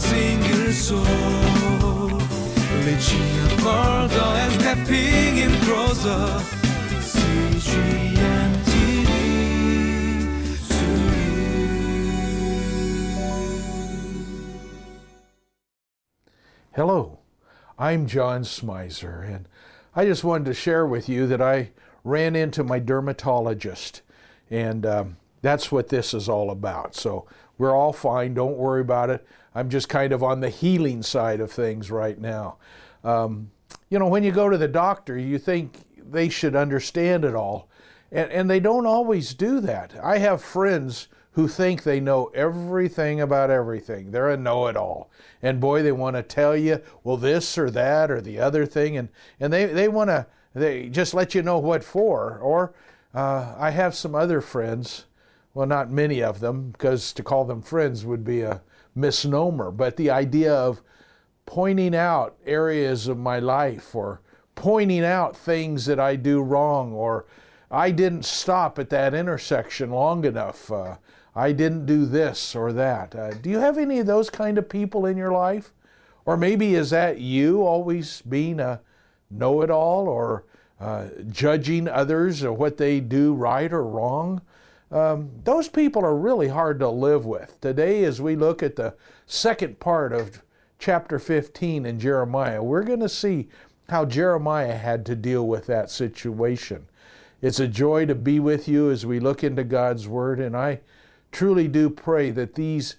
single soul. Further and stepping in closer. Hello, I'm John Smizer, and I just wanted to share with you that I ran into my dermatologist, and um, that's what this is all about. So we're all fine, don't worry about it. I'm just kind of on the healing side of things right now. Um, you know, when you go to the doctor, you think they should understand it all, and, and they don't always do that. I have friends who think they know everything about everything. They're a know it all. And boy, they want to tell you, well, this or that or the other thing. And, and they, they want to they just let you know what for. Or uh, I have some other friends, well, not many of them, because to call them friends would be a misnomer, but the idea of pointing out areas of my life or pointing out things that I do wrong or I didn't stop at that intersection long enough. Uh, I didn't do this or that. Uh, do you have any of those kind of people in your life? Or maybe is that you always being a know it all or uh, judging others or what they do right or wrong? Um, those people are really hard to live with. Today, as we look at the second part of chapter 15 in Jeremiah, we're going to see how Jeremiah had to deal with that situation. It's a joy to be with you as we look into God's Word, and I truly do pray that these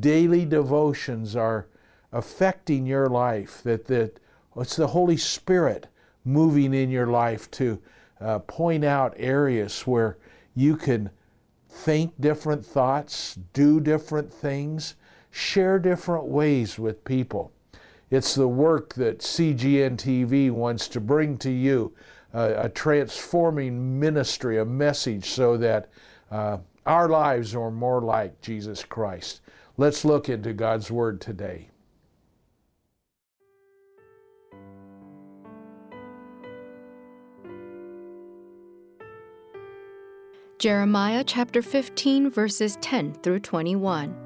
daily devotions are affecting your life, that, that it's the Holy Spirit moving in your life to uh, point out areas where you can think different thoughts, do different things, share different ways with people. It's the work that CGN TV wants to bring to you uh, a transforming ministry, a message so that uh, our lives are more like Jesus Christ. Let's look into God's Word today. Jeremiah chapter 15, verses 10 through 21.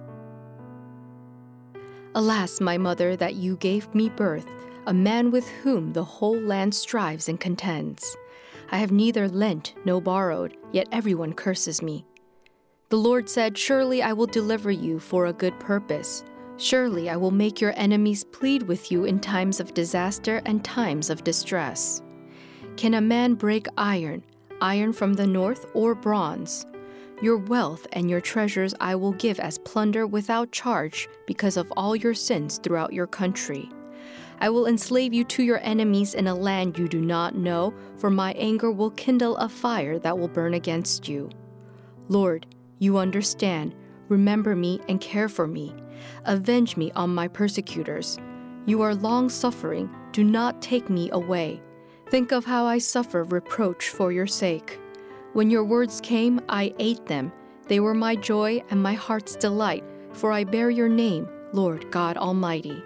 Alas, my mother, that you gave me birth, a man with whom the whole land strives and contends. I have neither lent nor borrowed, yet everyone curses me. The Lord said, Surely I will deliver you for a good purpose. Surely I will make your enemies plead with you in times of disaster and times of distress. Can a man break iron, iron from the north, or bronze? Your wealth and your treasures I will give as plunder without charge because of all your sins throughout your country. I will enslave you to your enemies in a land you do not know, for my anger will kindle a fire that will burn against you. Lord, you understand. Remember me and care for me. Avenge me on my persecutors. You are long suffering. Do not take me away. Think of how I suffer reproach for your sake. When your words came, I ate them. They were my joy and my heart's delight, for I bear your name, Lord God Almighty.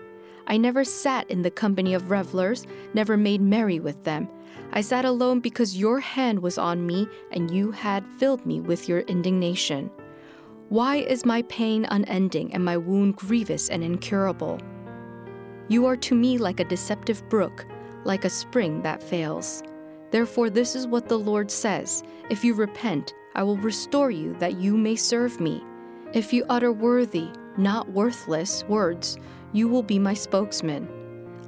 I never sat in the company of revelers, never made merry with them. I sat alone because your hand was on me and you had filled me with your indignation. Why is my pain unending and my wound grievous and incurable? You are to me like a deceptive brook, like a spring that fails. Therefore, this is what the Lord says If you repent, I will restore you that you may serve me. If you utter worthy, not worthless words, you will be my spokesman.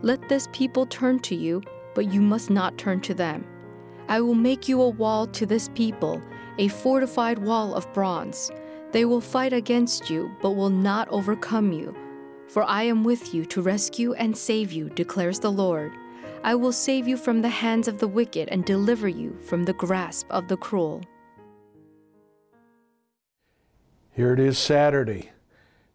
Let this people turn to you, but you must not turn to them. I will make you a wall to this people, a fortified wall of bronze. They will fight against you, but will not overcome you. For I am with you to rescue and save you, declares the Lord. I will save you from the hands of the wicked and deliver you from the grasp of the cruel. Here it is Saturday,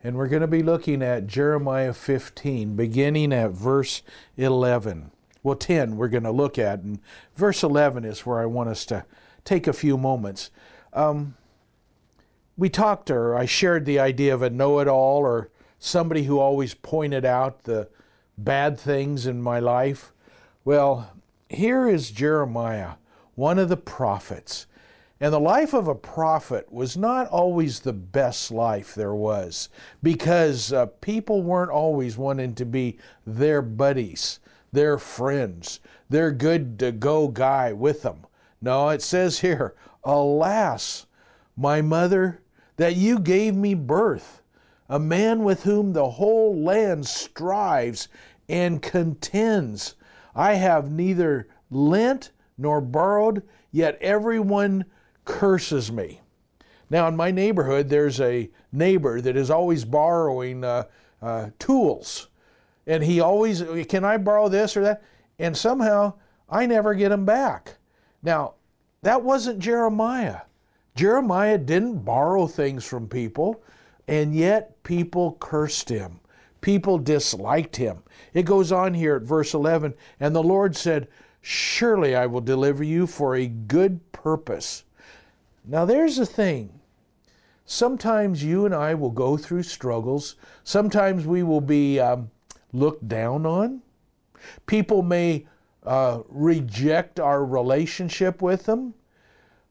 and we're going to be looking at Jeremiah 15, beginning at verse 11. Well, 10 we're going to look at, and verse 11 is where I want us to take a few moments. Um, we talked, or I shared the idea of a know it all, or somebody who always pointed out the bad things in my life. Well, here is Jeremiah, one of the prophets, And the life of a prophet was not always the best life there was because uh, people weren't always wanting to be their buddies, their friends, their good to go guy with them. No, it says here, Alas, my mother, that you gave me birth, a man with whom the whole land strives and contends. I have neither lent nor borrowed, yet everyone curses me. Now, in my neighborhood, there's a neighbor that is always borrowing uh, uh, tools. And he always, can I borrow this or that? And somehow I never get them back. Now, that wasn't Jeremiah. Jeremiah didn't borrow things from people, and yet people cursed him. People disliked him. It goes on here at verse 11 And the Lord said, Surely I will deliver you for a good purpose. Now, there's the thing. Sometimes you and I will go through struggles. Sometimes we will be um, looked down on. People may uh, reject our relationship with them.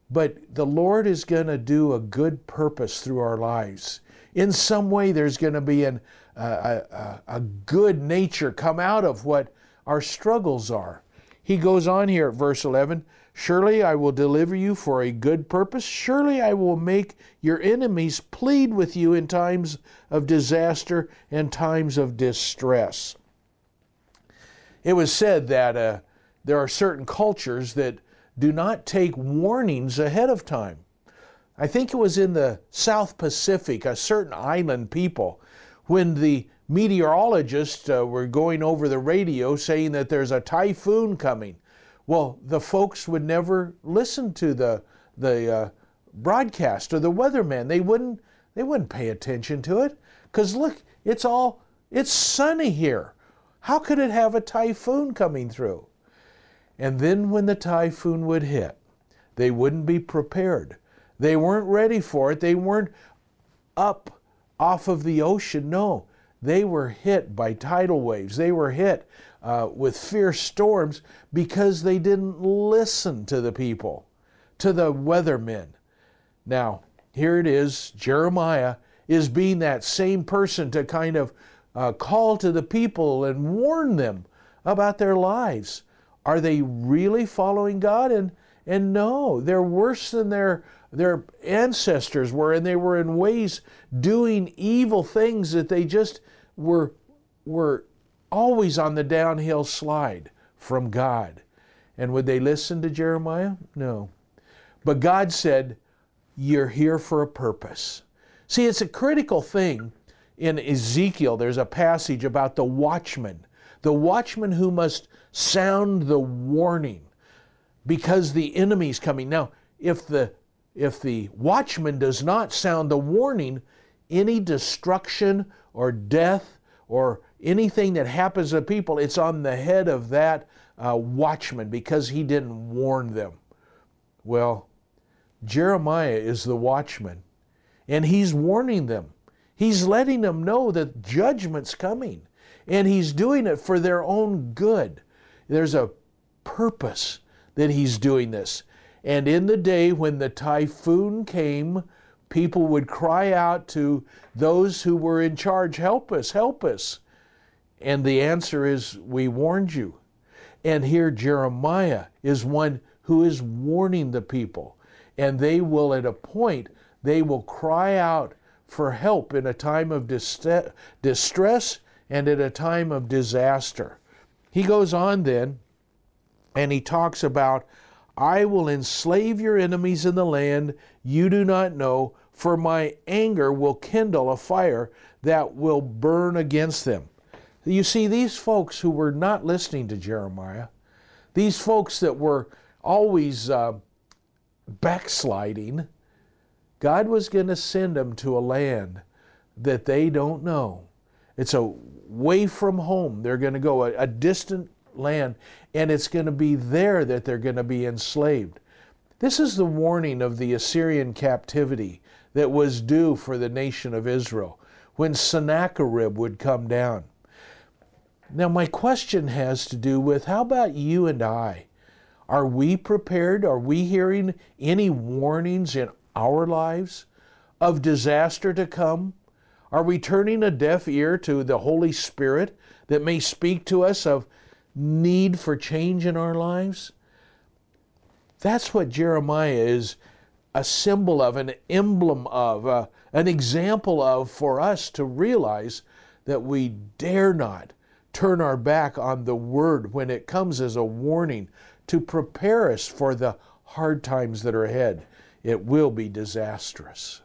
But the Lord is going to do a good purpose through our lives. In some way, there's going to be an, a, a good nature come out of what our struggles are. He goes on here at verse 11 Surely I will deliver you for a good purpose. Surely I will make your enemies plead with you in times of disaster and times of distress. It was said that uh, there are certain cultures that do not take warnings ahead of time. I think it was in the South Pacific, a certain island people, when the meteorologists uh, were going over the radio saying that there's a typhoon coming. Well, the folks would never listen to the the uh, broadcast or the weatherman. They wouldn't they wouldn't pay attention to it because look, it's all it's sunny here. How could it have a typhoon coming through? And then when the typhoon would hit, they wouldn't be prepared. They weren't ready for it. They weren't up off of the ocean. No, they were hit by tidal waves. They were hit uh, with fierce storms because they didn't listen to the people, to the weathermen. Now, here it is Jeremiah is being that same person to kind of uh, call to the people and warn them about their lives. Are they really following God? And, and no, they're worse than their, their ancestors were, and they were in ways doing evil things that they just were, were always on the downhill slide from God. And would they listen to Jeremiah? No. But God said, You're here for a purpose. See, it's a critical thing in Ezekiel. There's a passage about the watchman, the watchman who must sound the warning because the enemy's coming. Now, if the if the watchman does not sound the warning, any destruction or death or anything that happens to people, it's on the head of that uh, watchman because he didn't warn them. Well, Jeremiah is the watchman, and he's warning them. He's letting them know that judgment's coming, and he's doing it for their own good. There's a purpose that he's doing this. And in the day when the typhoon came, people would cry out to those who were in charge, Help us, help us. And the answer is, We warned you. And here Jeremiah is one who is warning the people. And they will, at a point, they will cry out for help in a time of distress and at a time of disaster. He goes on then and he talks about, I will enslave your enemies in the land you do not know, for my anger will kindle a fire that will burn against them. You see, these folks who were not listening to Jeremiah, these folks that were always uh, backsliding, God was going to send them to a land that they don't know. It's a way from home. They're going to go a, a distant land, and it's going to be there that they're going to be enslaved. This is the warning of the Assyrian captivity that was due for the nation of Israel when Sennacherib would come down. Now, my question has to do with how about you and I? Are we prepared? Are we hearing any warnings in our lives of disaster to come? Are we turning a deaf ear to the Holy Spirit that may speak to us of need for change in our lives? That's what Jeremiah is a symbol of, an emblem of, uh, an example of for us to realize that we dare not turn our back on the Word when it comes as a warning to prepare us for the hard times that are ahead. It will be disastrous.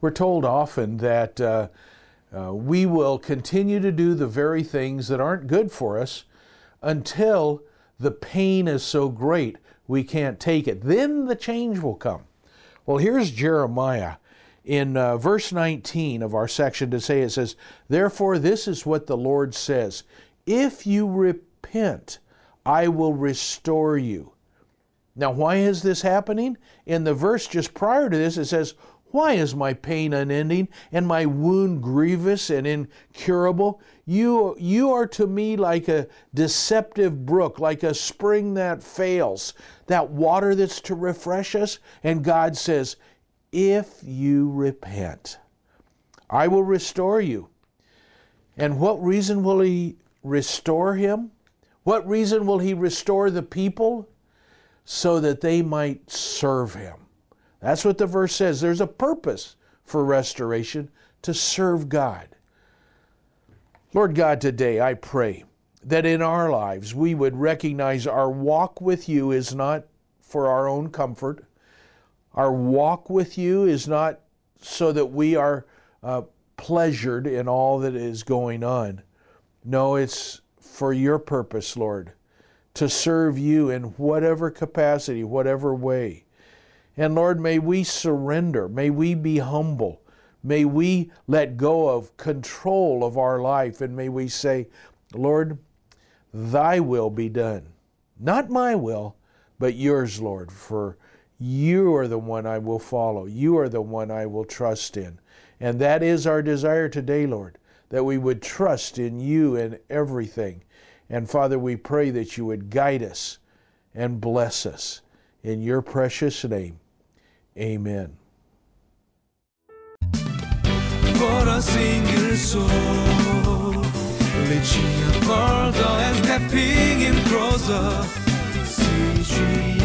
We're told often that uh, uh, we will continue to do the very things that aren't good for us until the pain is so great we can't take it. Then the change will come. Well, here's Jeremiah in uh, verse 19 of our section to say it says, Therefore, this is what the Lord says If you repent, I will restore you. Now, why is this happening? In the verse just prior to this, it says, why is my pain unending and my wound grievous and incurable? You, you are to me like a deceptive brook, like a spring that fails, that water that's to refresh us. And God says, If you repent, I will restore you. And what reason will He restore him? What reason will He restore the people? So that they might serve Him. That's what the verse says. There's a purpose for restoration to serve God. Lord God, today I pray that in our lives we would recognize our walk with you is not for our own comfort. Our walk with you is not so that we are uh, pleasured in all that is going on. No, it's for your purpose, Lord, to serve you in whatever capacity, whatever way. And Lord, may we surrender. May we be humble. May we let go of control of our life. And may we say, Lord, thy will be done. Not my will, but yours, Lord, for you are the one I will follow. You are the one I will trust in. And that is our desire today, Lord, that we would trust in you in everything. And Father, we pray that you would guide us and bless us in your precious name. Amen. For a single soul, reaching further and stepping in closer. CG.